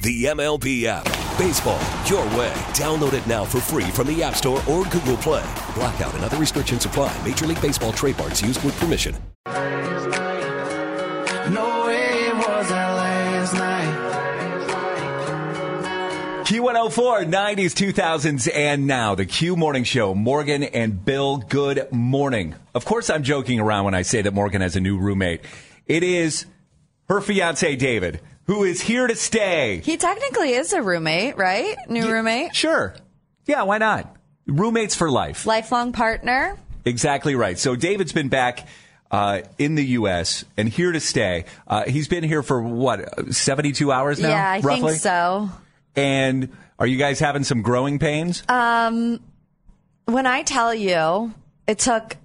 The MLB app. Baseball, your way. Download it now for free from the App Store or Google Play. Blackout and other restrictions apply. Major League Baseball trademarks used with permission. No, it was our last night. Q104, 90s, 2000s, and now. The Q Morning Show. Morgan and Bill, good morning. Of course, I'm joking around when I say that Morgan has a new roommate. It is her fiance, David, who is here to stay. He technically is a roommate, right? New roommate? Sure. Yeah, why not? Roommates for life. Lifelong partner? Exactly right. So David's been back uh, in the U.S. and here to stay. Uh, he's been here for what, 72 hours now? yeah, I roughly? think so. And are you guys having some growing pains? Um, when I tell you it took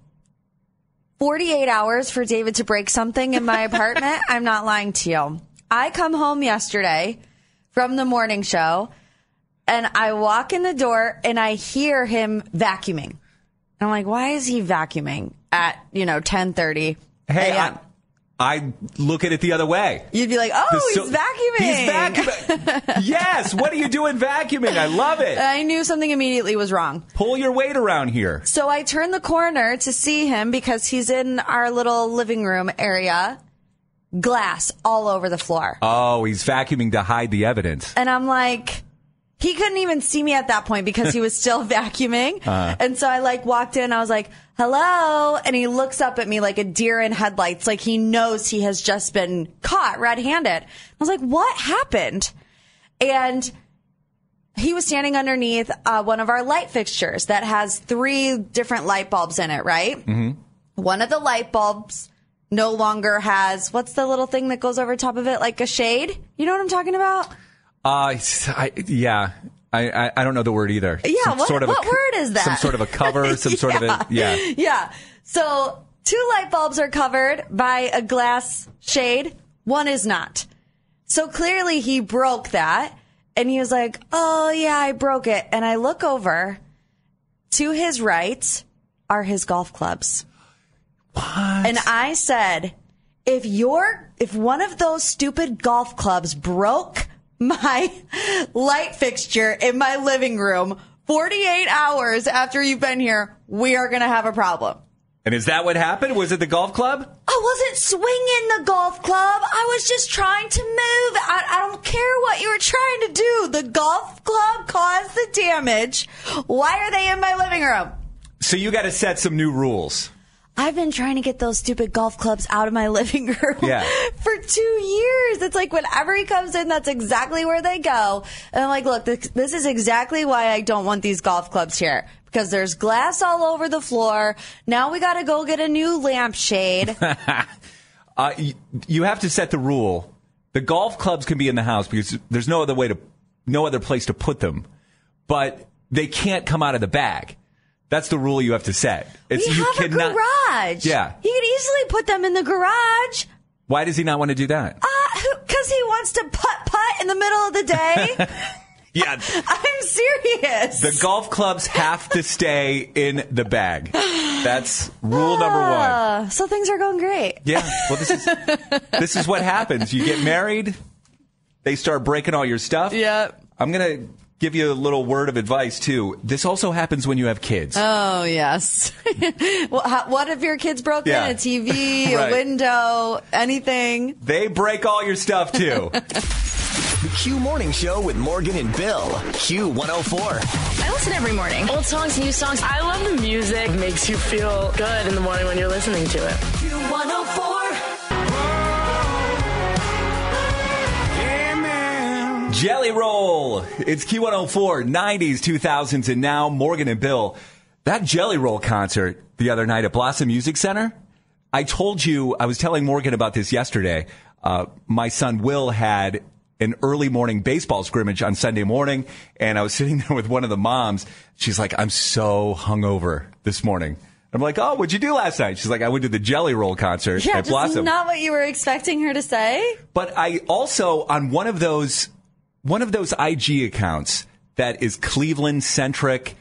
48 hours for David to break something in my apartment, I'm not lying to you. I come home yesterday from the morning show and I walk in the door and I hear him vacuuming. And I'm like, why is he vacuuming at, you know, 1030? Hey? I, I look at it the other way. You'd be like, oh, The he's vacuuming. He's vacuuming. yes. What are you doing vacuuming? I love it. I knew something immediately was wrong. Pull your weight around here. So I turn the corner to see him because he's in our little living room area. Glass all over the floor. Oh, he's vacuuming to hide the evidence. And I'm like, he couldn't even see me at that point because he was still vacuuming. And so I like walked in, I was like, hello. And he looks up at me like a deer in headlights, like he knows he has just been caught red handed. I was like, what happened? And he was standing underneath uh, one of our light fixtures that has three different light bulbs in it, right? Mm-hmm. One of the light bulbs no longer has what's the little thing that goes over top of it, like a shade? You know what I'm talking about? Uh, I, yeah. I, I, I don't know the word either. Yeah, Some what- sort of a what co- word is that? Some sort of a cover, some sort of a, yeah. Yeah. So two light bulbs are covered by a glass shade. One is not. So clearly he broke that and he was like, Oh yeah, I broke it. And I look over to his right are his golf clubs. And I said, if your, if one of those stupid golf clubs broke my light fixture in my living room 48 hours after you've been here, we are going to have a problem. And is that what happened? Was it the golf club? I wasn't swinging the golf club. I was just trying to move. I, I don't care what you were trying to do. The golf club caused the damage. Why are they in my living room? So you got to set some new rules. I've been trying to get those stupid golf clubs out of my living room Yeah. for two years. It's like whenever he comes in, that's exactly where they go. And I'm like, look, this, this is exactly why I don't want these golf clubs here. Because there's glass all over the floor. Now we gotta go get a new lampshade. Uh, you, you have to set the rule. The golf clubs can be in the house because there's no other way to, no other place to put them, but they can't come out of the bag. That's the rule you have to set. It's, we you have cannot, a garage. Yeah. He could easily put them in the garage. Why does he not want to do that? Uh, cause he wants to putt putt in the middle of the day. yeah. I'm serious. The golf clubs have to stay in the bag. That's rule number one. Uh, so things are going great. Yeah. Well, this is this is what happens. You get married, they start breaking all your stuff. Yeah. I'm gonna give you a little word of advice too. This also happens when you have kids. Oh yes. well, how, what if your kids broke Yeah. in a TV, Right. a window, anything? they break all your stuff too. The Q Morning Show with Morgan and Bill. Q104. I listen every morning. Old songs, new songs. I love the music. It makes you feel good in the morning when you're listening to it. Jelly Roll. It's Q104, 90s, 2000s, and now Morgan and Bill. That Jelly Roll concert the other night at Blossom Music Center. I told you, I was telling Morgan about this yesterday. Uh, my son Will had an early morning baseball scrimmage on Sunday morning, and I was sitting there with one of the moms. She's like, I'm so hungover this morning. I'm like, oh, what'd you do last night? She's like, I went to the Jelly Roll concert Yeah, at Blossom. not what you were expecting her to say. But I also on one of those one of those IG accounts that is Cleveland centric.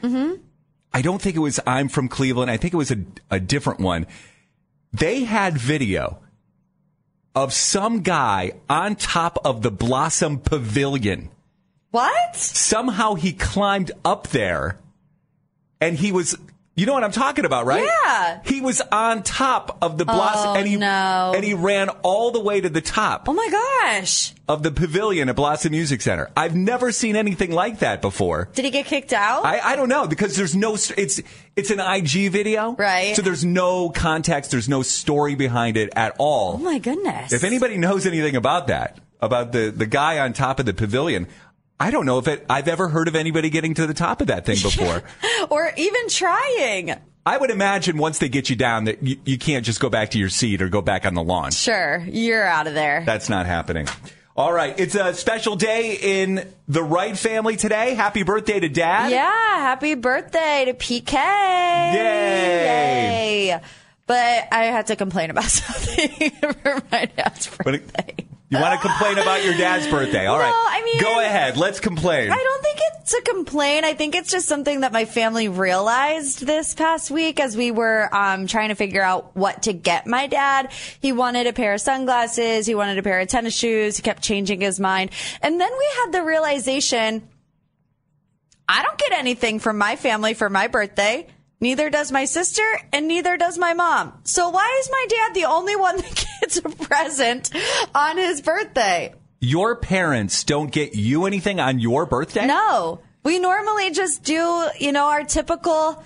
I don't think it was I'm from Cleveland. I think it was a, a different one. They had video of some guy on top of the Blossom Pavilion. What? Somehow he climbed up there and he was you know what I'm talking about, right? Yeah. He was on top of the Blossom Oh, and he no. and he ran all the way to the top Oh my gosh. of the pavilion at Blossom Music Center. I've never seen anything like that before. Did he get kicked out? I, I don't know because there's no it's it's an IG video, Right. So there's no context, there's no story behind it at all. oh my goodness. if anybody knows anything about that, about the the guy on top of the pavilion, I don't know if it, I've ever heard of anybody getting to the top of that thing before. or even trying. I would imagine once they get you down that you, you can't just go back to your seat or go back on the lawn. Sure, you're out of there. That's not happening. All right, it's a special day in the Wright family today. Happy birthday to Dad. Yeah, happy birthday to PK. Yay. Yay. But I had to complain about something for my dad's But it- birthday. You want to complain about your dad's birthday? All No, right, I mean- go ahead. Let's complain. I don't think it's a complaint. I think it's just something that my family realized this past week as we were um, trying to figure out what to get my dad. He wanted a pair of sunglasses. He wanted a pair of tennis shoes. He kept changing his mind. And then we had the realization I don't get anything from my family for my birthday. Neither does my sister and neither does my mom. So why is my dad the only one that gets a present on his birthday? Your parents don't get you anything on your birthday? No, we normally just do, you know, our typical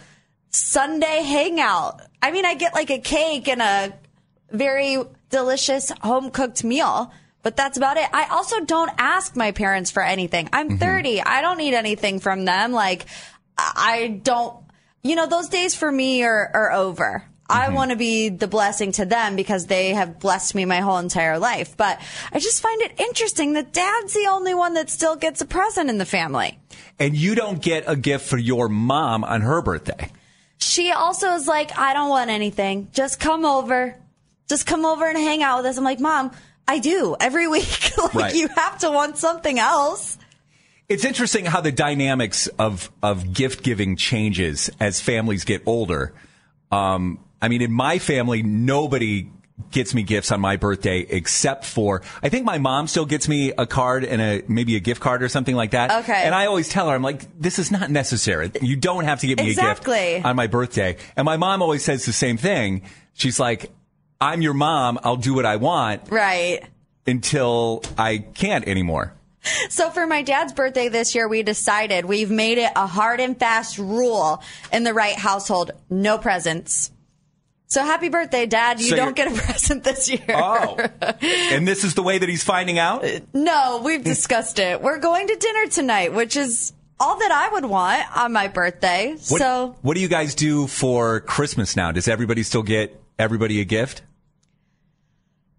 Sunday hangout. I mean, I get like a cake and a very delicious home cooked meal, but that's about it. I also don't ask my parents for anything. I'm mm-hmm. 30. I don't need anything from them. Like, I don't, you know, those days for me are, are over. I want to be the blessing to them because they have blessed me my whole entire life. But I just find it interesting that dad's the only one that still gets a present in the family. And you don't get a gift for your mom on her birthday. She also is like, I don't want anything. Just come over. Just come over and hang out with us. I'm like, Mom, I do every week. like, Right. you have to want something else. It's interesting how the dynamics of of gift giving changes as families get older. Um, I mean, in my family, nobody gets me gifts on my birthday except for I think my mom still gets me a card and a maybe a gift card or something like that. Okay. And I always tell her, I'm like, this is not necessary. You don't have to give me a gift on my birthday. And my mom always says the same thing. She's like, I'm your mom. I'll do what I want Right. until I can't anymore. So for my dad's birthday this year, we decided we've made it a hard and fast rule in the Wright household. No presents. So happy birthday, dad. You So don't get a present this year. Oh. and this is the way that he's finding out? Uh, no, we've discussed it. We're going to dinner tonight, which is all that I would want on my birthday. What, so what do you guys do for Christmas now? Does everybody still get everybody a gift?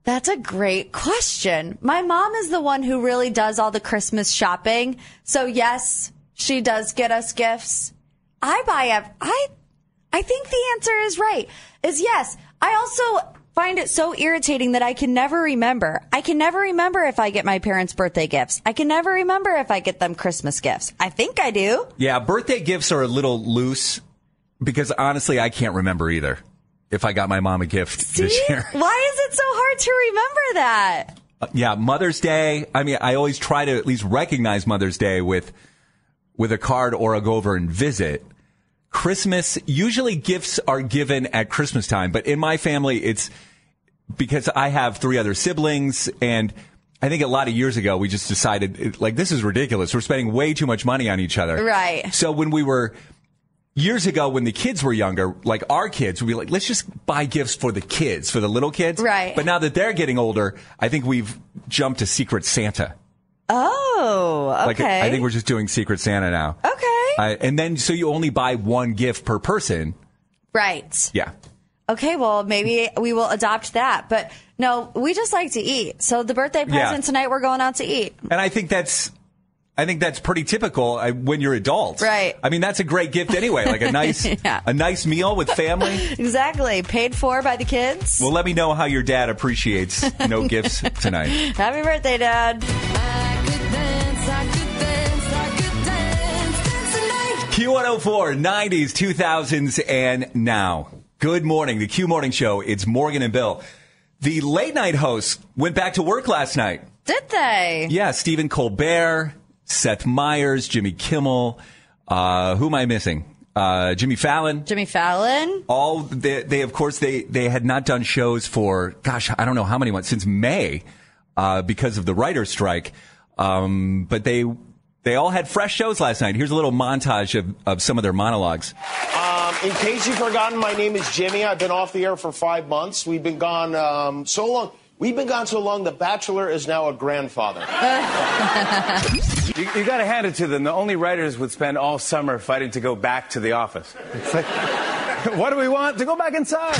That's a great question. My mom is the one who really does all the Christmas shopping. So yes, she does get us gifts. I buy ev- I I think the answer is right. Is yes. I also find it so irritating that I can never remember. I can never remember if I get my parents birthday gifts. I can never remember if I get them Christmas gifts. I think I do. Yeah, birthday gifts are a little loose because honestly, I can't remember either if I got my mom a gift this year. Why is it so hard to remember that? Uh, yeah, Mother's Day. I mean, I always try to at least recognize Mother's Day with with a card or a go over and visit. Christmas, usually gifts are given at Christmas time, but in my family, it's because I have three other siblings and I think a lot of years ago we just decided like this is ridiculous. We're spending way too much money on each other. Right. So when we were years ago when the kids were younger, like our kids would be like, let's just buy gifts for the kids, for the little kids. Right. But now that they're getting older, I think we've jumped to Secret Santa. Oh, okay. Like I think we're just doing Secret Santa now. okay. Uh, and then so you only buy one gift per person. right. Yeah. Okay, well, maybe we will adopt that. But no, we just like to eat. So the birthday present Yeah. tonight, we're going out to eat. And I think that's, I think that's pretty typical uh, when you're adults. Right. I mean, that's a great gift anyway. Like a nice, Yeah. a nice meal with family. Exactly. Paid for by the kids. Well, let me know how your dad appreciates no gifts tonight. Happy birthday, Dad. Q104, 90s, 2000s, and now. Good morning. The Q Morning Show. It's Morgan and Bill. The late night hosts went back to work last night. Did they? Yeah, Stephen Colbert, Seth Meyers, Jimmy Kimmel. Uh, who am I missing? Uh, Jimmy Fallon. Jimmy Fallon. all they, they of course they they had not done shows for gosh I don't know how many months since May uh, because of the writer's strike. Um, but they they all had fresh shows last night. Here's a little montage of, of some of their monologues. Um, in case you've forgotten, my name is Jimmy. I've been off the air for five months. We've been gone um, so long. We've been gone so long. The Bachelor is now a grandfather. You, you got to hand it to them. The only writers would spend all summer fighting to go back to the office. It's like, what do we want? To go back inside.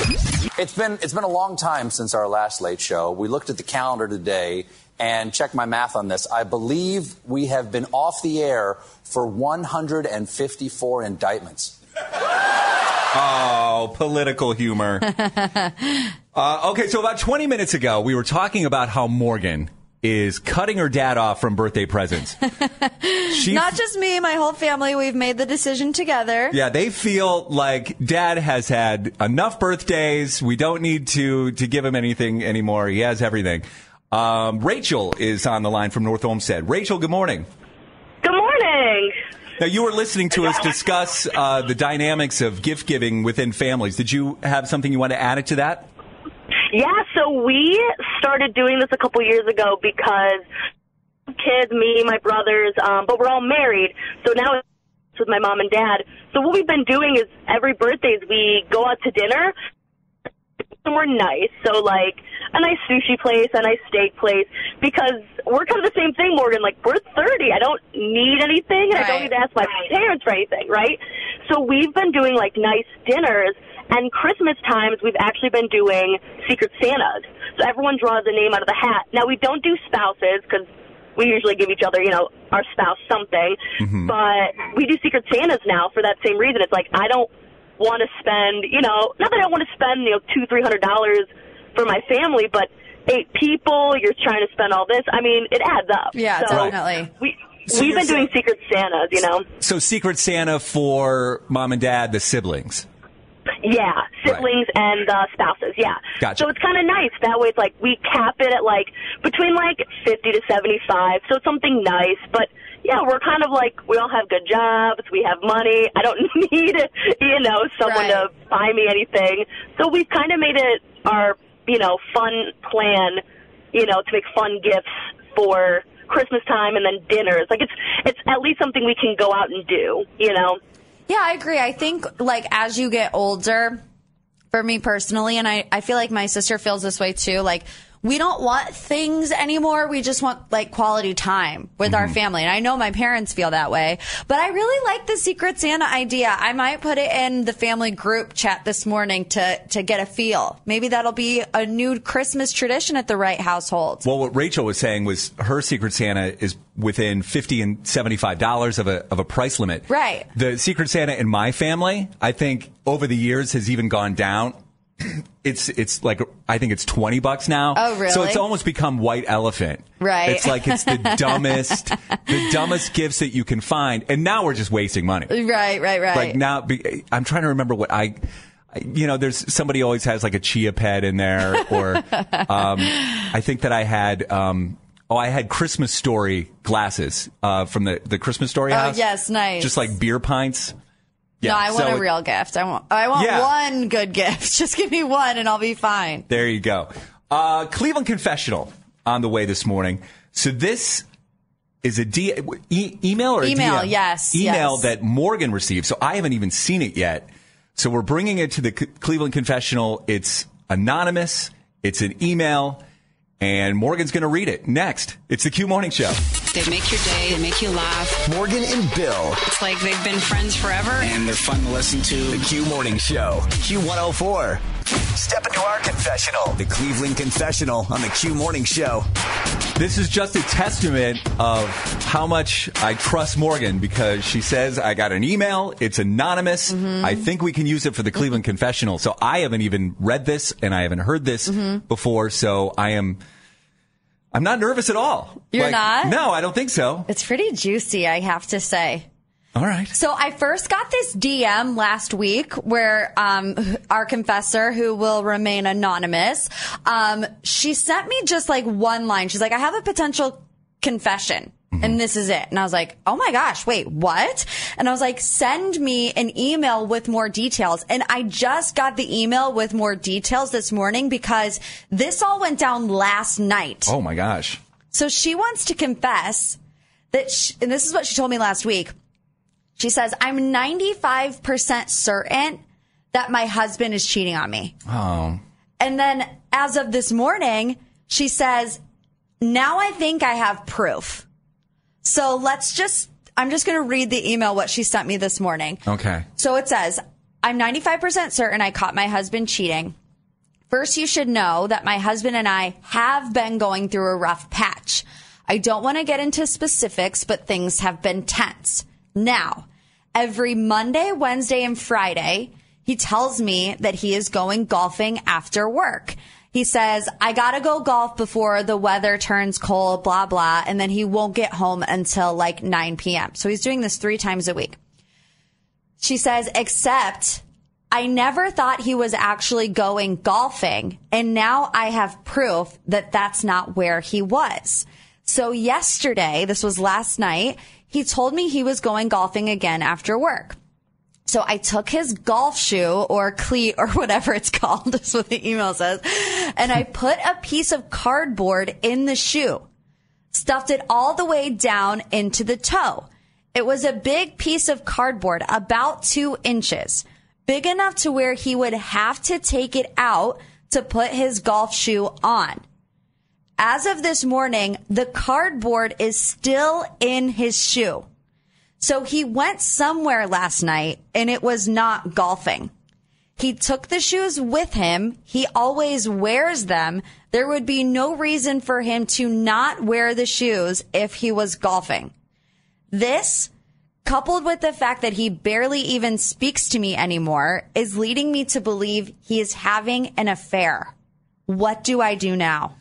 It's been it's been a long time since our last late show. We looked at the calendar today and check my math on this. I believe we have been off the air for 154 indictments. Oh, political humor. uh, okay, so about 20 minutes ago, we were talking about how Morgan is cutting her dad off from birthday presents. she Not just me, my whole family. We've made the decision together. Yeah, they feel like dad has had enough birthdays. We don't need to to give him anything anymore. He has everything. Um, Rachel is on the line from North Olmsted. Rachel, good morning. Good morning. Now you were listening to us discuss uh, the dynamics of gift giving within families. Did you have something you want to add to that? Yeah, so we started doing this a couple years ago because kids, me, my brothers, um, but we're all married. So now it's with my mom and dad. So what we've been doing is every birthdays we go out to dinner somewhere nice. So like a nice sushi place, a nice steak place, because we're kind of the same thing, Morgan. Like we're 30. I don't need anything, and I don't need to ask my parents for anything, right? So we've been doing like nice dinners. And Christmas times, we've actually been doing Secret Santas. So everyone draws a name out of the hat. Now, we don't do spouses because we usually give each other, you know, our spouse something. Mm-hmm. But we do Secret Santas now for that same reason. It's like, I don't want to spend, you know, not that I want to spend, you know, two, three hundred dollars for my family, but eight people, you're trying to spend all this. I mean, it adds up. Yeah, So definitely. We, So we've been doing saying- Secret Santas, you know. So Secret Santa for mom and dad, the siblings. Yeah, siblings and uh, spouses. Yeah. Gotcha. So it's kind of nice. That way, it's like we cap it at like between like fifty to seventy-five. So it's something nice. But yeah, we're kind of like we all have good jobs. We have money. I don't need you know someone Right. to buy me anything. So we've kind of made it our you know fun plan. You know to make fun gifts for Christmas time and then dinners. Like it's it's at least something we can go out and do. You know. Yeah, I agree. I think like as you get older, for me personally, and I, I feel like my sister feels this way too, like we don't want things anymore. We just want like quality time with our mm-hmm. family. And I know my parents feel that way, but I really like the Secret Santa idea. I might put it in the family group chat this morning to, to get a feel. Maybe that'll be a new Christmas tradition at the Wright household. Well, what Rachel was saying was her Secret Santa is within fifty and seventy-five dollars of a of a price limit. Right. The Secret Santa in my family, I think, over the years has even gone down. It's it's like I think it's twenty bucks now. Oh, really? So it's almost become white elephant. Right. It's like it's the dumbest, the dumbest gifts that you can find, and now we're just wasting money. Right, right, right. Like now, I'm trying to remember what I, you know, there's somebody always has like a chia pet in there, or um, I think that I had. Um, Oh, I had Christmas Story glasses uh, from the, the Christmas Story Oh, house. yes, nice. Just like beer pints. Yeah, no, I want so- a real gift. I want, I want Yeah. one good gift. Just give me one and I'll be fine. There you go. Uh, Cleveland Confessional on the way this morning. So this is a D, e- email or Email, DM? yes, Email yes. that Morgan received. So I haven't even seen it yet. So we're bringing it to the C- Cleveland Confessional. It's anonymous. It's an email. And Morgan's going to read it next. It's the Q Morning Show. They make your day, they make you laugh. Morgan and Bill. It's like they've been friends forever. And they're fun to listen to. The Q Morning Show. Q104. Step into our confessional. The Cleveland Confessional on the Q Morning Show. This is just a testament of how much I trust Morgan because she says I got an email. It's anonymous. Mm-hmm. I think we can use it for the Cleveland Confessional. So I haven't even read this and I haven't heard this Mm-hmm. before. So I am, I'm not nervous at all. You're not? No, I don't think so. It's pretty juicy, I have to say. All right. So I first got this DM last week where um, our confessor, who will remain anonymous, um, she sent me just like one line. She's like, I have a potential confession. And this is it. And I was like, oh my gosh, wait, what? And I was like, send me an email with more details. And I just got the email with more details this morning because this all went down last night. Oh my gosh. So she wants to confess that, sh and this is what she told me last week. She says, I'm 95% certain that my husband is cheating on me. Oh. And then as of this morning, she says, now I think I have proof. So let's just, I'm just going to read the email, what she sent me this morning. Okay. So it says, I'm 95% certain I caught my husband cheating. First, you should know that my husband and I have been going through a rough patch. I don't want to get into specifics, but things have been tense. Now, every Monday, Wednesday, and Friday, he tells me that he is going golfing after work. He says, I gotta go golf before the weather turns cold, blah, blah, and then he won't get home until like 9 p.m. So he's doing this three times a week. She says, except I never thought he was actually going golfing. And now I have proof that that's not where he was. So yesterday, this was last night, he told me he was going golfing again after work. So I took his golf shoe or cleat or whatever it's called. That's what the email says. And I put a piece of cardboard in the shoe, stuffed it all the way down into the toe. It was a big piece of cardboard, about two inches, big enough to where he would have to take it out to put his golf shoe on. As of this morning, the cardboard is still in his shoe. So he went somewhere last night and it was not golfing. He took the shoes with him. He always wears them. There would be no reason for him to not wear the shoes if he was golfing. This, coupled with the fact that he barely even speaks to me anymore, is leading me to believe he is having an affair. What do I do now?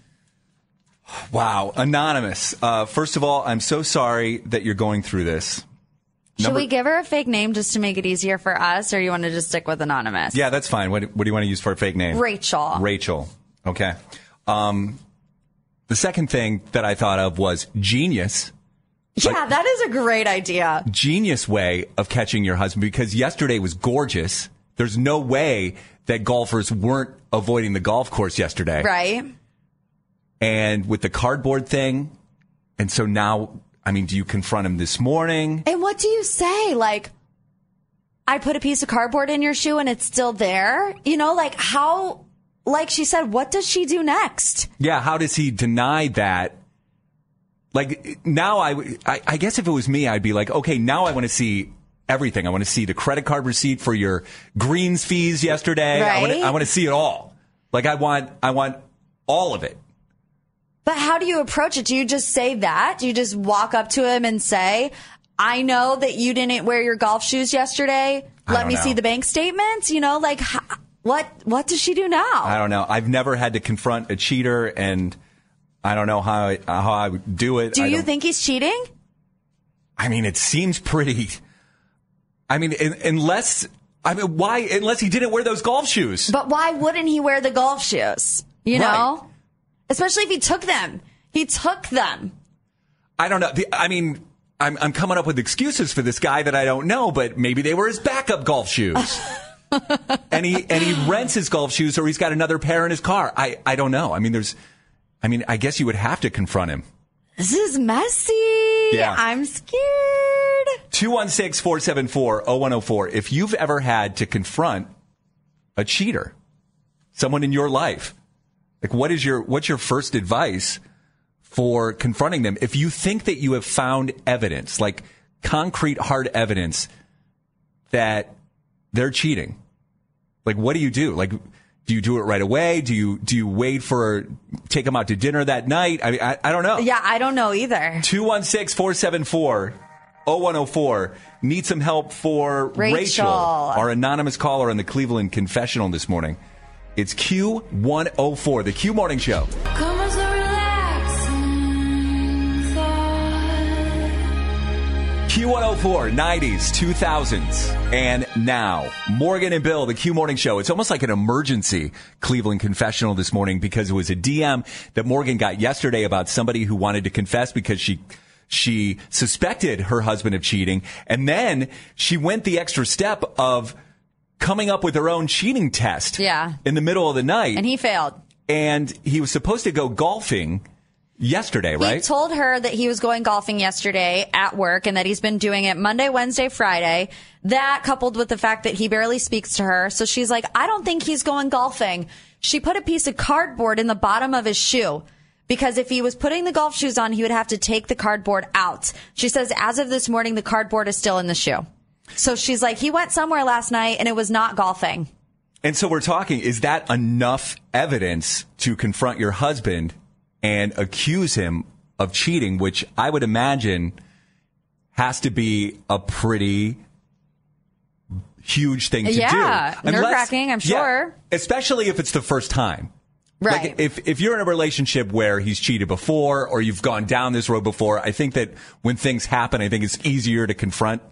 Wow. Anonymous. Uh, first of all, I'm so sorry that you're going through this. Should we give her a fake name just to make it easier for us, or you want to just stick with anonymous? Yeah, that's fine. What, what do you want to use for a fake name? Rachel. Rachel. Okay. Um, the second thing that I thought of was genius. Yeah, that is a great idea. Genius way of catching your husband because yesterday was gorgeous. There's no way that golfers weren't avoiding the golf course yesterday. Right? And with the cardboard thing. And so now, I mean, do you confront him this morning? And what do you say? Like, I put a piece of cardboard in your shoe and it's still there? You know, like how, like she said, what does she do next? Yeah, how does he deny that? Like now, I, I guess if it was me, I'd be like, okay, now I want to see everything. I want to see the credit card receipt for your greens fees yesterday. I want, to, I want to see it all. Like I want, I want all of it. But how do you approach it? Do you just say that? Do you just walk up to him and say, I know that you didn't wear your golf shoes yesterday. Let me know. see the bank statements. You know, like what, what does she do now? I don't know. I've never had to confront a cheater, and I don't know how I, how I would do it. do I you think he's cheating? I mean, it seems pretty. I mean, un- unless I mean, why? Unless he didn't wear those golf shoes. But why wouldn't he wear the golf shoes? You know? Especially if he took them. He took them. I don't know. The, I mean, I'm, I'm coming up with excuses for this guy that I don't know, but maybe they were his backup golf shoes. and he and he rents his golf shoes, or he's got another pair in his car. I, I don't know. I mean, there's I mean, I guess you would have to confront him. This is messy. Yeah. I'm scared. 216 474 0104. If you've ever had to confront a cheater, someone in your life, like what is your, what's your first advice for confronting them? If you think that you have found evidence, like concrete hard evidence that they're cheating, like what do you do? Like, do you do it right away? Do you, do you wait for, take them out to dinner that night? I mean, I, I don't know. Yeah, I don't know either. 216 474 0104. Need some help for Rachel. our anonymous caller on the Cleveland Confessional this morning. It's Q104, the Q Morning Show. Come as a relaxing thought. Q104, 90s, 2000s, and now. Morgan and Bill, the Q Morning Show. It's almost like an emergency Cleveland confessional this morning because it was a DM that Morgan got yesterday about somebody who wanted to confess because she she suspected her husband of cheating and then she went the extra step of coming up with her own cheating test Yeah. in the middle of the night And he failed. and he was supposed to go golfing yesterday right? He told her that he was going golfing yesterday at work and that he's been doing it Monday, Wednesday, Friday. That coupled with the fact that he barely speaks to her. So she's like, I don't think he's going golfing. She put a piece of cardboard in the bottom of his shoe. Because if he was putting the golf shoes on, he would have to take the cardboard out. She says, as of this morning, the cardboard is still in the shoe. So she's like, he went somewhere last night and it was not golfing. And so we're talking, is that enough evidence to confront your husband and accuse him of cheating, which I would imagine has to be a pretty huge thing to Yeah, do. Unless- nerve-wracking, I'm Yeah, sure. especially if it's the first time. Right. Like if if you're in a relationship where he's cheated before or you've gone down this road before, I think that when things happen, I think it's easier to confront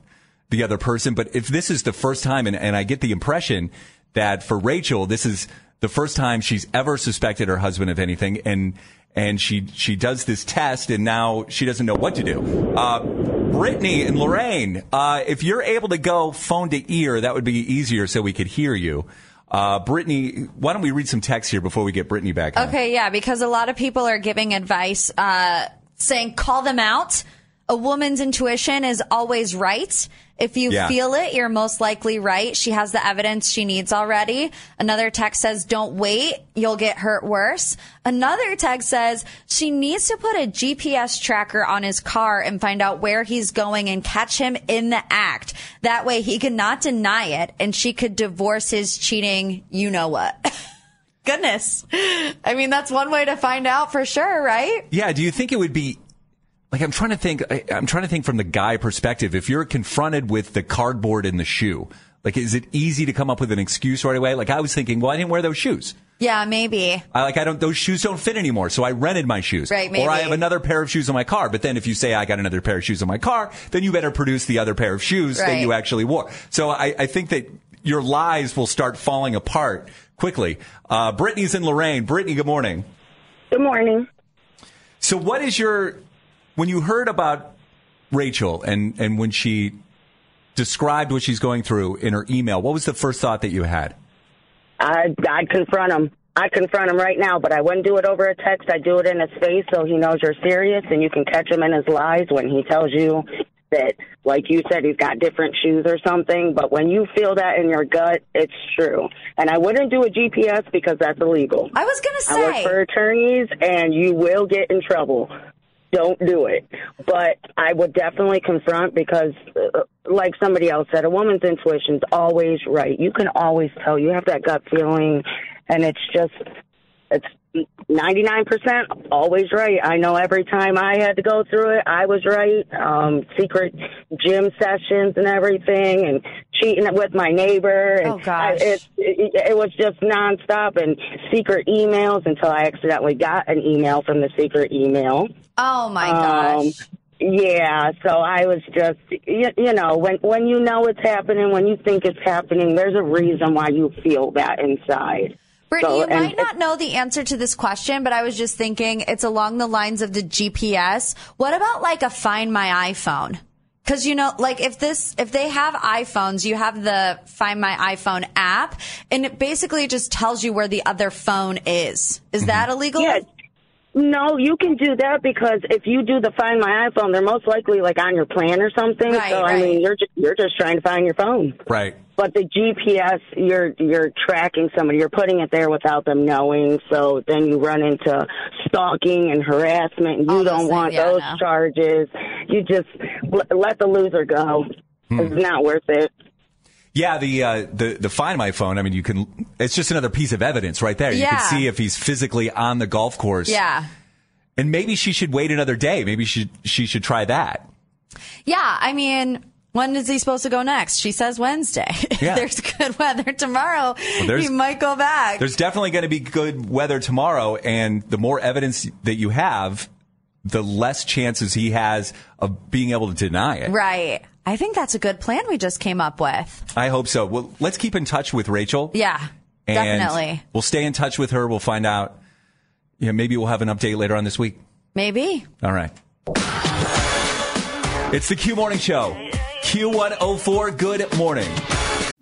the other person. But if this is the first time, and, and I get the impression that for Rachel, this is the first time she's ever suspected her husband of anything, and and she she does this test, and now she doesn't know what to do. Uh, Brittany and Lorain, uh, if you're able to go phone to ear, that would be easier so we could hear you. Uh, Brittany, why don't we read some text here before we get Brittany back? on? Okay, yeah, because a lot of people are giving advice, uh, saying call them out. A woman's intuition is always right. If you Yeah. feel it, you're most likely right. She has the evidence she needs already. Another text says, don't wait. You'll get hurt worse. Another text says she needs to put a GPS tracker on his car and find out where he's going and catch him in the act. That way he cannot deny it and she could divorce his cheating, you know what. Goodness. I mean, that's one way to find out for sure, right? Yeah. Do you think it would be like I'm trying to think? I, I'm trying to think from the guy perspective. If you're confronted with the cardboard in the shoe, like is it easy to come up with an excuse right away? Like I was thinking, well, I didn't wear those shoes. Yeah, maybe. I like I don't those shoes don't fit anymore, so I rented my shoes. Right, maybe. Or I have another pair of shoes in my car. But then if you say I got another pair of shoes in my car, then you better produce the other pair of shoes that you actually wore. So I, I think that your lies will start falling apart quickly. Uh, Brittany's in Lorain. Brittany, good morning. Good morning. So what is your when you heard about Rachel and and when she described what she's going through in her email, what was the first thought that you had? I I'd confront him. I confront him right now, but I wouldn't do it over a text. I do it in his face so he knows you're serious and you can catch him in his lies when he tells you that, like you said, he's got different shoes or something. But when you feel that in your gut, it's true. And I wouldn't do a GPS because that's illegal. I was gonna say. I work say. for attorneys, and you will get in trouble. Don't do it. But I would definitely confront because, uh, like somebody else said, a woman's intuition's always right. You can always tell. You have that gut feeling, and it's just, it's 99% always right. I know every time I had to go through it, I was right. Um, secret gym sessions and everything, and cheating with my neighbor. And Oh, gosh. I, it, it, it was just nonstop and secret emails until I accidentally got an email from the secret email. Oh my Um, gosh. Yeah, so I was just, you, you know, when when you know it's happening, when you think it's happening, there's a reason why you feel that inside. Brittany, So, you and might not know the answer to this question, but I was just thinking it's along the lines of the GPS. What about like a Find My iPhone? Cause you know, like if this, if they have iPhones, you have the Find My iPhone app and it basically just tells you where the other phone is. Is mm-hmm. that illegal? Yeah. No, you can do that because if you do the Find My iPhone, they're most likely like on your plan or something. Right, so I mean, you're just, you're just trying to find your phone. Right. But the GPS, you're you're tracking somebody. You're putting it there without them knowing. So then you run into stalking and harassment. You All don't things, want yeah, those no. charges. You just l- let the loser go. Hmm. It's not worth it. Yeah, the uh, the the Find My phone. I mean, you can. It's just another piece of evidence right there. Yeah. You can see if he's physically on the golf course. Yeah. And maybe she should wait another day. Maybe she she should try that. Yeah, I mean, when is he supposed to go next? She says Wednesday. Yeah. there's good weather tomorrow, there's- he might go back. There's definitely going to be good weather tomorrow, and the more evidence that you have, the less chances he has of being able to deny it. Right. I think that's a good plan we just came up with. I hope so. Well, let's keep in touch with Rachel. Yeah, and definitely. We'll stay in touch with her. We'll find out. Yeah, maybe we'll have an update later on this week. Maybe. All right. It's the Q Morning Show. Q104, good morning.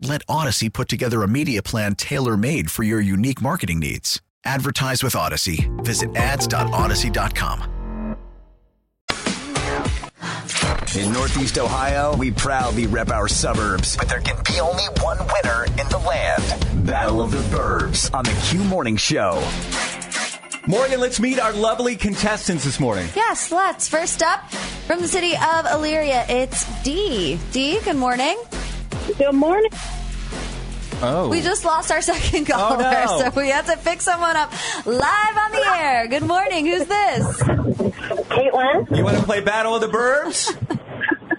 Let Audacy put together a media plan tailor made for your unique marketing needs. Advertise with Audacy. Visit ads.audacy.com. In Northeast Ohio, we proudly rep our suburbs, but there can be only one winner in the land. Battle of the Burbs on the Q Morning Show. Morgan, let's meet our lovely contestants this morning. Yes, let's. First up, from the city of Elyria, it's Dee. Dee, good morning. Good morning. Oh. We just lost our second oh, caller, no. so we have to pick someone up live on the air. Good morning. Who's this? Caitlin, You want to play Battle of the Burbs?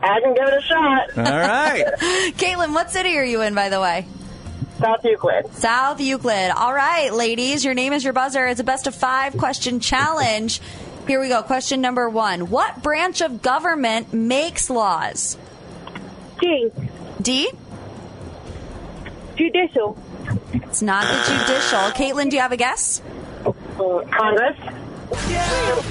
I can give it a shot. All right. Caitlin, what city are you in, by the way? South Euclid. South Euclid. All right, ladies, your name is your buzzer. It's a best of five question challenge. Here we go. Question number one What branch of government makes laws? Dee. Dee? Judicial. It's not the judicial. Caitlin, do you have a guess? Congress.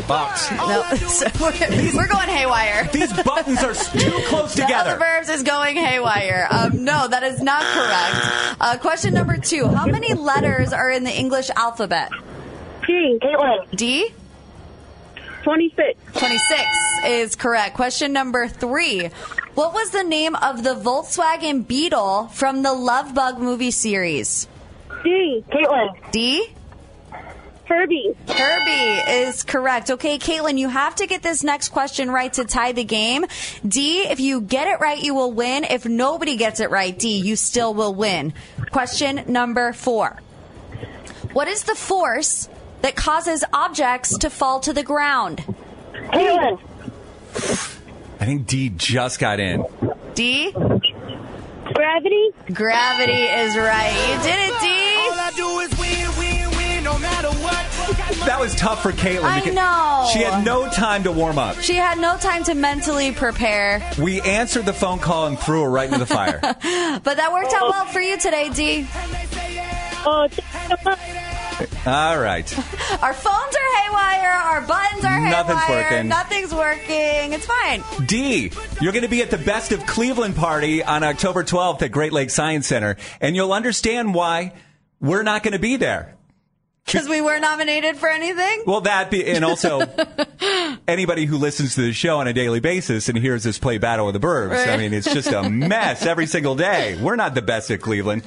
Box. No. So we're, we're going haywire. These buttons are too close together. The other verbs is going haywire. Um, no, that is not correct. Uh, question number two. How many letters are in the English alphabet? G. Caitlin. Dee? 26. 26 is correct. Question number three. What was the name of the Volkswagen Beetle from the Love Bug movie series? Dee. Caitlin. Dee? Herbie. Herbie is correct. Okay, Caitlin, you have to get this next question right to tie the game. Dee, if you get it right, you will win. If nobody gets it right, Dee, you still will win. Question number four. What is the force that causes objects to fall to the ground? Caitlin. I think Dee just got in. Dee? Gravity. Gravity is right. You did it, Dee. I do is win, win, win, no matter what. That was tough for Caitlin. I know. She had no time to warm up. She had no time to mentally prepare, We answered the phone call and threw her right into the fire. but that worked out well for you today, Dee. Oh, All right. Our phones are haywire. Our buttons are Nothing's haywire. working. Nothing's working. It's fine. Dee, you're going to be at the Best of Cleveland party on October 12th at Great Lakes Science Center, and you'll understand why we're not going to be there. Because we were nominated for anything? Well, that be, and also anybody who listens to the show on a daily basis and hears us play Battle of the Burbs. I mean, it's just a mess every single day. We're not the best at Cleveland.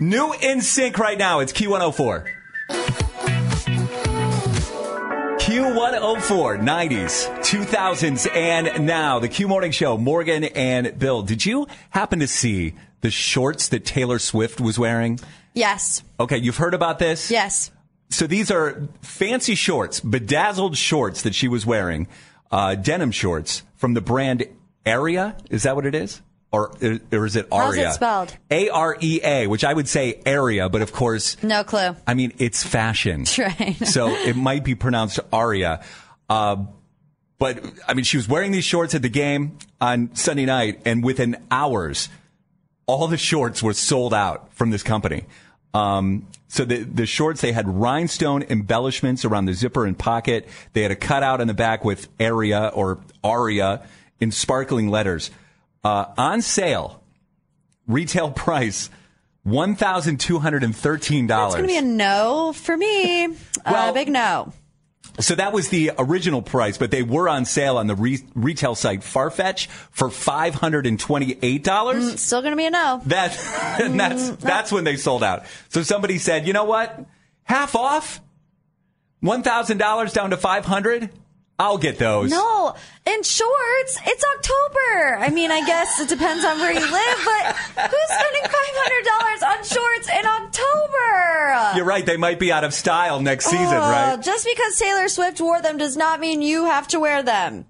New NSYNC right now. It's Q104. Q104, 90s, 2000s, and now. The Q Morning Show, Morgan and Bill. Did you happen to see the shorts that Taylor Swift was wearing? Yes. Okay, you've heard about this? Yes. So these are fancy shorts, bedazzled shorts that she was wearing, uh, denim shorts from the brand Area. Is that what it is? Or, or is it Aria? How's it spelled? A R E A, which I would say Area, but of course, No clue. I mean, it's fashion. Right. so it might be pronounced Aria. Uh, but I mean, she was wearing these shorts at the game on Sunday night, and within hours, all the shorts were sold out from this company. Um, so the the shorts they had rhinestone embellishments around the zipper and pocket. They had a cutout on the back with Area or Aria in sparkling letters. Uh, on sale, retail price one thousand two hundred and thirteen dollars. It's going to be a no for me. a big no. So that was the original price, but they were on sale on the re- retail site Farfetch for five hundred and twenty-eight dollars. Mm, Still going to be a no. That and that's that's when they sold out. So somebody said, "You know what? Half off, one thousand dollars down to five hundred. I'll get those." No, in shorts, it's October. I mean, I guess it depends on where you live, but who's spending $500 on shorts in October? You're right. They might be out of style next season, Oh, right? Just because Taylor Swift wore them does not mean you have to wear them.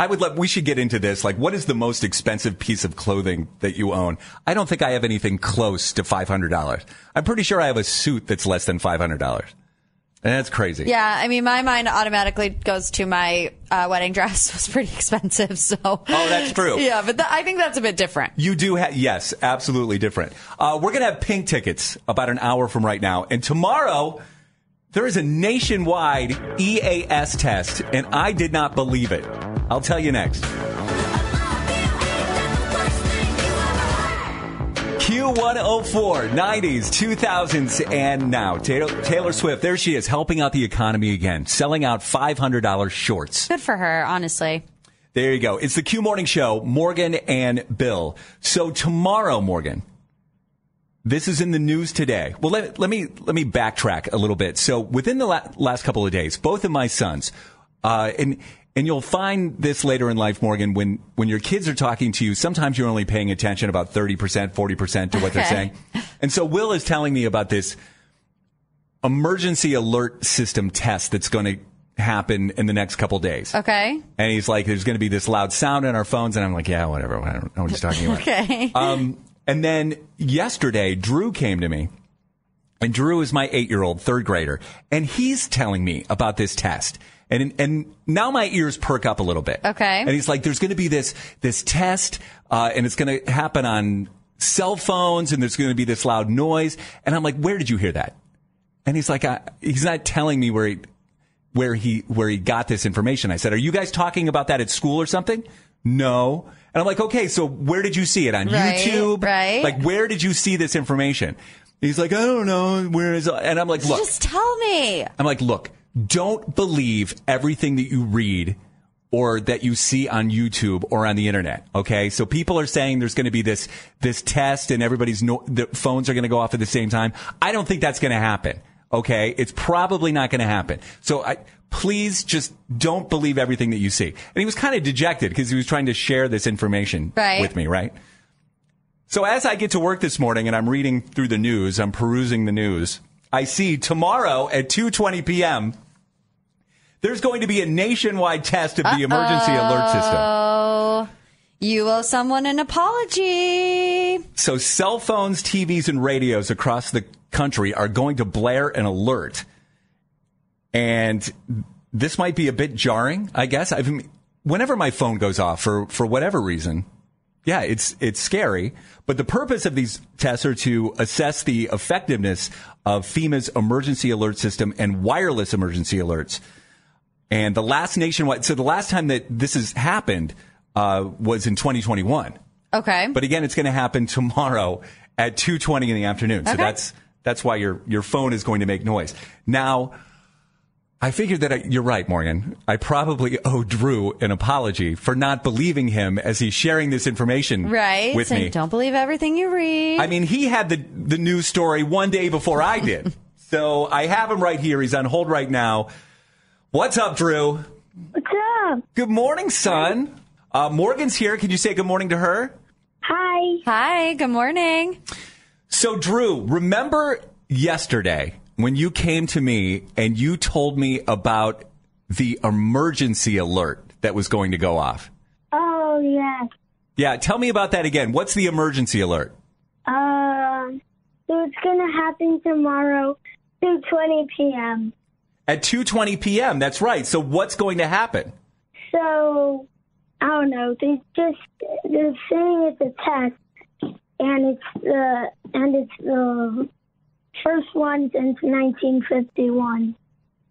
I would love, we should get into this. Like, what is the most expensive piece of clothing that you own? I don't think I have anything close to $500. I'm pretty sure I have a suit that's less than $500. That's crazy. Yeah, I mean, my mind automatically goes to my uh, wedding dress. Was pretty expensive, so. Oh, that's true. Yeah, but th- I think that's a bit different. You do have, yes, absolutely different. Uh, we're going to have pink tickets about an hour from right now. And tomorrow, there is a nationwide EAS test, and I did not believe it. I'll tell you next. Q104, 90s, 2000s, and now. Taylor, Taylor Swift, there she is, helping out the economy again, selling out $500 shorts. Good for her, honestly. There you go. It's the Q Morning Show, Morgan and Bill. So tomorrow, Morgan, this is in the news today. Well, let, let me let me backtrack a little bit. So within the la- last couple of days, both of my sons, uh, and and you'll find this later in life, Morgan, when when your kids are talking to you, sometimes you're only paying attention about thirty percent, forty percent to what they're saying. And so Will is telling me about this emergency alert system test that's going to happen in the next couple days. Okay. And he's like, there's going to be this loud sound in our phones. And I'm like, yeah, whatever. I don't know what he's talking about. Okay. Um, and then yesterday, Drew came to me. And Drew is my eight year old third grader. And he's telling me about this test. And, and now my ears perk up a little bit. Okay. And he's like, there's going to be this, this test, uh, and it's going to happen on cell phones and there's going to be this loud noise. And I'm like, where did you hear that? And he's like, I, he's not telling me where he, where he, where he got this information. I said, are you guys talking about that at school or something? No. And I'm like, okay, so where did you see it on Right, YouTube? right. Like, where did you see this information? He's like, I don't know. Where is it? And I'm like, look, Just tell me. I'm like, look, don't believe everything that you read or that you see on YouTube or on the internet. Okay. So people are saying there's going to be this, this test and everybody's no, the phones are going to go off at the same time. I don't think that's going to happen. Okay. It's probably not going to happen. So I, please just don't believe everything that you see. And he was kind of dejected because he was trying to share this information Right. with me, right? So as I get to work this morning and I'm reading through the news, I'm perusing the news, I see tomorrow at 2:20 p.m. there's going to be a nationwide test of the emergency alert system. Oh, you owe someone an apology. So cell phones, TVs and radios across the country are going to blare an alert. And this might be a bit jarring, I guess. I mean, whenever my phone goes off for for whatever reason, yeah, it's it's scary. But the purpose of these tests are to assess the effectiveness of FEMA's emergency alert system and wireless emergency alerts. And the last nationwide, so the last time that this has happened uh, was in 2021. Okay. But again, it's going to happen tomorrow at 2:20 in the afternoon. So Okay. that's that's why your your phone is going to make noise. Now, I figured that I, you're right, Morgan. I probably owe Drew an apology for not believing him as he's sharing this information Right. with me. Don't believe everything you read. I mean, he had the the news story one day before I did. so I have him right here. He's on hold right now. What's up, Drew? What's up? Good morning, son. Uh, Morgan's here. Can you say good morning to her? Hi. Hi, good morning. So, Drew, remember yesterday when you came to me and you told me about the emergency alert that was going to go off? Oh, yeah. Yeah, tell me about that again. What's the emergency alert? Um, so it's going to happen tomorrow, 2.20 p.m. At 2:20 p.m. That's right. So what's going to happen? So, I don't know. They just, they're saying it's a test, and it's the, and it's the first one since 1951.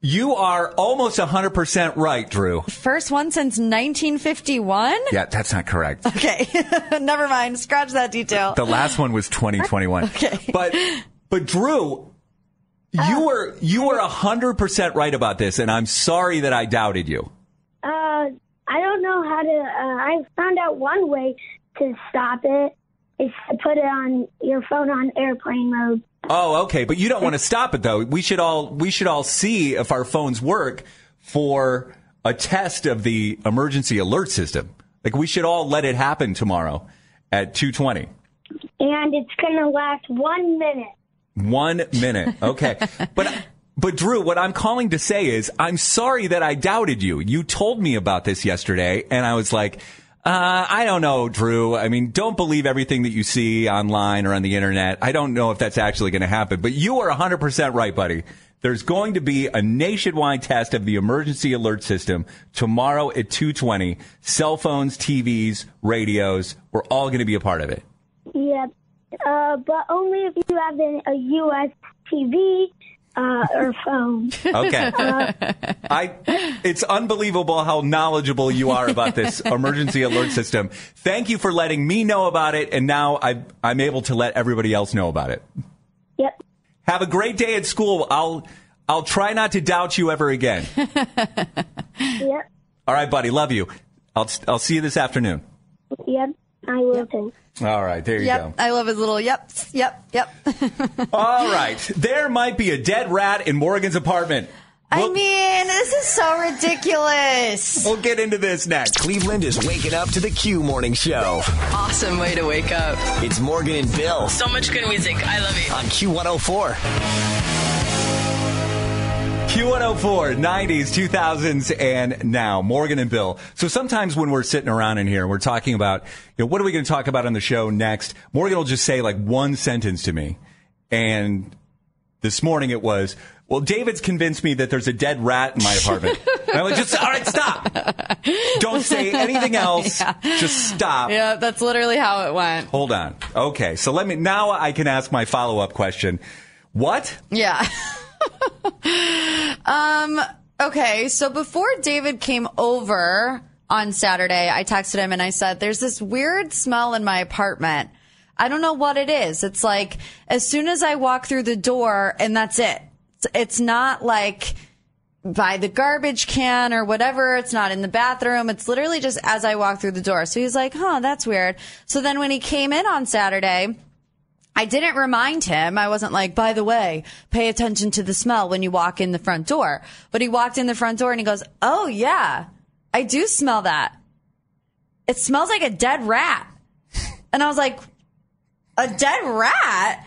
You are almost 100% right, Drew. First one since 1951? Yeah, that's not correct. Okay, never mind. Scratch that detail. The last one was 2021. Okay. But but Drew, you were you were 100% right about this and I'm sorry that I doubted you. Uh, I don't know how to. Uh, I found out one way to stop it is to put it on your phone on airplane mode. Oh, okay, but you don't want to stop it though. We should all we should all see if our phones work for a test of the emergency alert system. Like we should all let it happen tomorrow at 2:20. And it's gonna last one minute. One minute. Okay. but but Drew, what I'm calling to say is I'm sorry that I doubted you. You told me about this yesterday and I was like, uh, I don't know, Drew. I mean, don't believe everything that you see online or on the internet. I don't know if that's actually going to happen, but you are 100% right, buddy. There's going to be a nationwide test of the emergency alert system tomorrow at 2:20. Cell phones, TVs, radios, we're all going to be a part of it. Yep. Uh, but only if you have an, a US TV uh, or phone. Okay. Uh, I it's unbelievable how knowledgeable you are about this emergency alert system. Thank you for letting me know about it and now I I'm able to let everybody else know about it. Yep. Have a great day at school. I'll I'll try not to doubt you ever again. yep. All right, buddy. Love you. I'll I'll see you this afternoon. Yep. I will too. All right, there you yep, go. I love his little yep, yep, yep. All right. There might be a dead rat in Morgan's apartment. I mean, this is so ridiculous. We'll get into this next. Cleveland is waking up to the Q Morning Show. Awesome way to wake up. It's Morgan and Bill So much good music. I love it. on Q104. Q104, 90s, 2000s, and now. Morgan and Bill. So sometimes when we're sitting around in here, we're talking about, you know, what are we going to talk about on the show next? Morgan will just say like one sentence to me. And this morning it was, well, David's convinced me that there's a dead rat in my apartment. and I'm like, just, all right, stop. Don't say anything else. Just stop. Yeah, that's literally how it went. Hold on. Okay. So let me, now I can ask my follow up question. What? Yeah. um, okay, so before David came over on Saturday, I texted him and I said, There's this weird smell in my apartment. I don't know what it is. It's like as soon as I walk through the door and that's it. It's, not like by the garbage can or whatever. It's not in the bathroom. It's literally just as I walk through the door. So he's like, huh, that's weird. So then when he came in on Saturday, I didn't remind him. I wasn't like, by the way, pay attention to the smell when you walk in the front door. But he walked in the front door and he goes, Oh yeah, I do smell that. It smells like a dead rat. And I was like, a dead rat?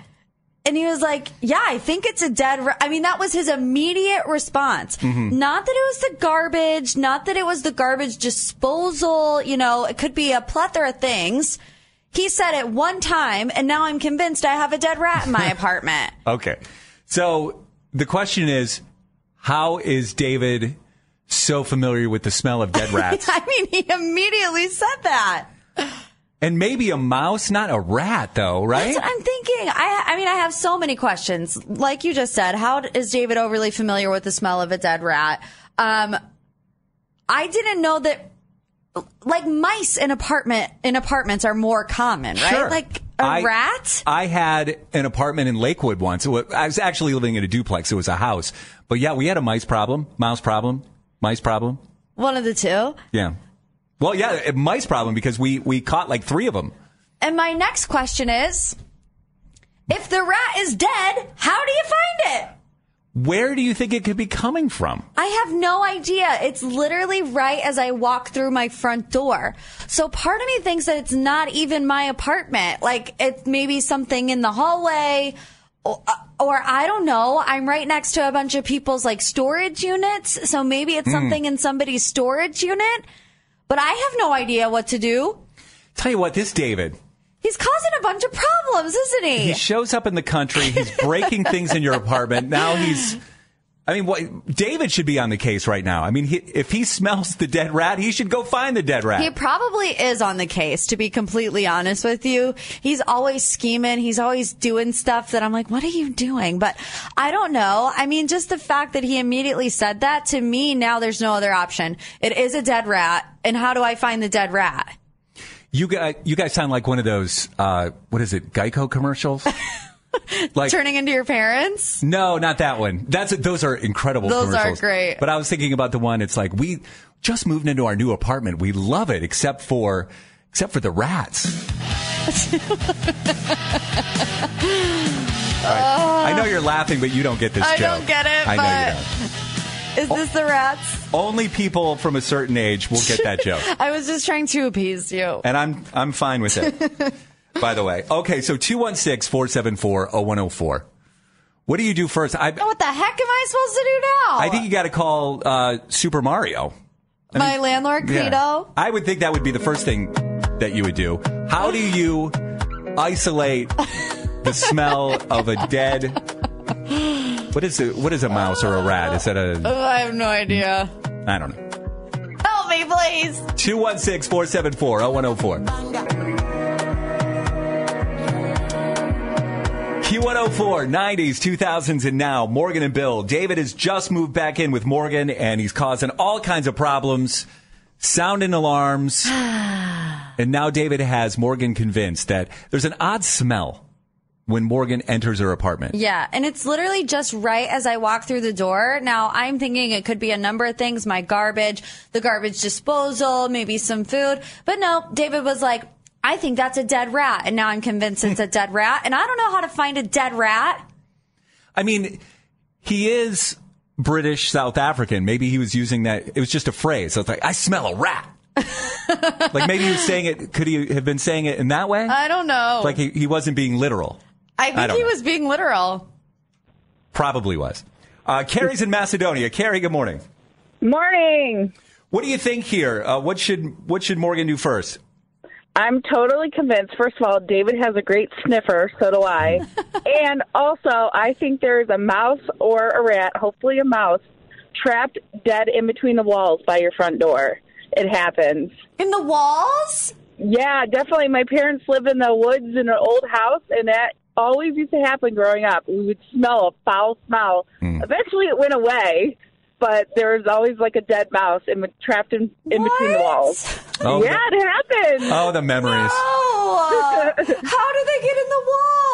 And he was like, yeah, I think it's a dead rat. I mean, that was his immediate response. Mhm. Not that it was the garbage, not that it was the garbage disposal, you know, it could be a plethora of things. He said it one time, and now I'm convinced I have a dead rat in my apartment. Okay. So the question is, how is David so familiar with the smell of dead rats? I mean, he immediately said that. and maybe a mouse, not a rat, though, right? That's what I'm thinking. I, I mean, I have so many questions. Like you just said, how is David overly familiar with the smell of a dead rat? Um, I didn't know that, like mice in apartment in apartments are more common, right? Sure. Like a I- rat. I had an apartment in Lakewood once. I was actually living in a duplex. It was a house. But yeah, we had a mice problem, mouse problem, mice problem. One of the two. Yeah. Well, yeah, a mice problem because we, we caught like three of them. And my next question is, if the rat is dead, how do you find it? Where do you think it could be coming from? I have no idea. It's literally right as I walk through my front door. So part of me thinks that it's not even my apartment. Like it's maybe something in the hallway or, or I don't know. I'm right next to a bunch of people's like storage units. So maybe it's Hmm. something in somebody's storage unit, but I have no idea what to do. Tell you what, this David, He's causing a bunch of problems, isn't he? he shows up in the country. He's breaking things in your apartment. Now he's. I mean, what David should be on the case right now. I mean, he, if he smells the dead rat, he should go find the dead rat. He probably is on the case, to be completely honest with you. He's always scheming. He's always doing stuff that I'm like, what are you doing? But I don't know. I mean, just the fact that he immediately said that to me, now there's no other option. It is a dead rat. And how do I find the dead rat? You guys, you guys sound like one of those. Uh, what is it? Geico commercials. like Turning into your parents? no, not that one. That's those are incredible. Commercials. Those are great. But I was thinking about the one. It's like we just moved into our new apartment. We love it, except for except for the rats. Right. I know you're laughing, but you don't get this I joke. I don't get it, I know you don't. Is this the rats? Only people from a certain age will get that joke. I was just trying to appease you. And I'm I'm fine with it. By the way. Okay, so 216-474-0104. What do you do first? I What the heck am I supposed to do now? I think you got to call uh, Super Mario. I My mean, landlord, yeah. I would think that would be the first thing that you would do. How do you isolate the smell of a dead What is it? What is a mouse or a rat? Is that a Oh, I have no idea. I don't know. Help me, please. 216-474-0104. Q104, 90s, 2000s, and now. Morgan and Bill. David has just moved back in with Morgan, and he's causing all kinds of problems, sounding alarms. and now David has Morgan convinced that there's an odd smell when Morgan enters her apartment. Yeah, and it's literally just right as I walk through the door. Now, I'm thinking it could be a number of things my garbage, the garbage disposal, maybe some food. But no, David was like, I think that's a dead rat. And now I'm convinced it's a dead rat. And I don't know how to find a dead rat. I mean, he is British South African. Maybe he was using that. It was just a phrase. So it's like, I smell a rat. like maybe he was saying it. Could he have been saying it in that way? I don't know. Like he, he wasn't being literal. I I think don't he know. was being literal. Probably was. Uh, Carrie's in Macedonia. Carrie, good morning. Morning. What do you think here? Uh, what should what should Morgan do first? I'm totally convinced. First of all, David has a great sniffer, so do I. and also, I think there's a mouse or a rat, hopefully a mouse, trapped dead in between the walls by your front door. It happens. In the walls? Yeah, definitely. My parents live in the woods in an old house, and that always used to happen growing up. We would smell a foul smell. Hmm. Eventually, it went away, but there was always like a dead mouse in, trapped in, in between the walls. Oh, yeah, it happened. Oh, the memories. How do they get in the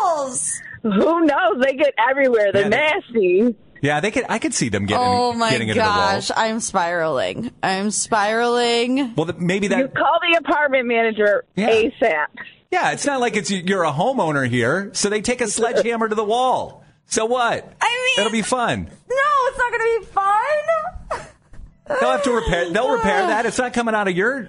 walls? Who knows? They get everywhere. They're nasty. Yeah, they could. I could see them getting oh my getting into the gosh, walls. I'm spiraling. I'm spiraling. Well, th- maybe that. You call the apartment manager ASAP. Yeah, it's not like it's you're a homeowner here, so they take a sledgehammer to the wall. So what? I mean, it'll be fun. No, it's not going to be fun. They'll have to repair. They'll repair that. It's not coming out of your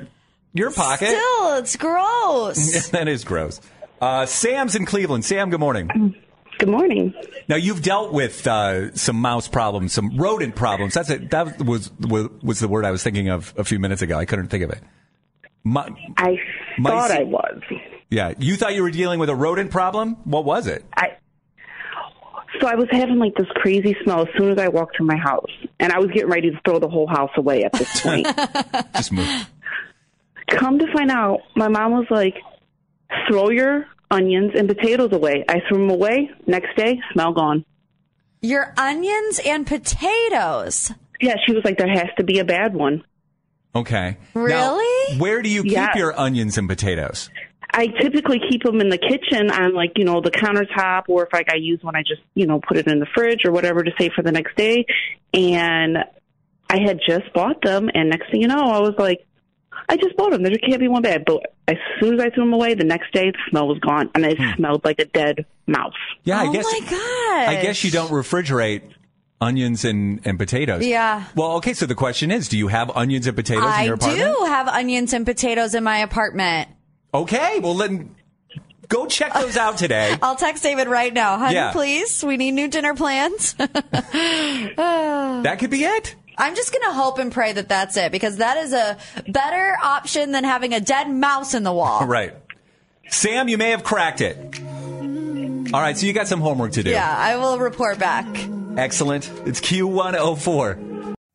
your pocket. Still, it's gross. that is gross. Uh, Sam's in Cleveland. Sam, good morning. Good morning. Now you've dealt with uh, some mouse problems, some rodent problems. That's it. That was, was was the word I was thinking of a few minutes ago. I couldn't think of it. Mi- I Mice- thought I was. Yeah, you thought you were dealing with a rodent problem. What was it? I so I was having like this crazy smell as soon as I walked through my house, and I was getting ready to throw the whole house away at this point. Just move. Come to find out, my mom was like, "Throw your onions and potatoes away." I threw them away. Next day, smell gone. Your onions and potatoes. Yeah, she was like, "There has to be a bad one." Okay. Really? Now, where do you keep Yeah. your onions and potatoes? I typically keep them in the kitchen on like you know the countertop, or if like I use one, I just you know put it in the fridge or whatever to save for the next day. And I had just bought them, and next thing you know, I was like, I just bought them. There can't be one bad. But as soon as I threw them away, the next day the smell was gone, and it hmm. smelled like a dead mouse. Yeah, I oh guess. my god! I guess you don't refrigerate onions and, and potatoes. Yeah. Well, okay, so the question is do you have onions and potatoes in your apartment? I do have onions and potatoes in my apartment. Okay, well, then go check those out today. I'll text David right now. Honey, Yeah. please. We need new dinner plans. that could be it. I'm just going to hope and pray that that's it because that is a better option than having a dead mouse in the wall. Right. Sam, you may have cracked it. All right, so you got some homework to do. Yeah, I will report back. Excellent. It's Q104.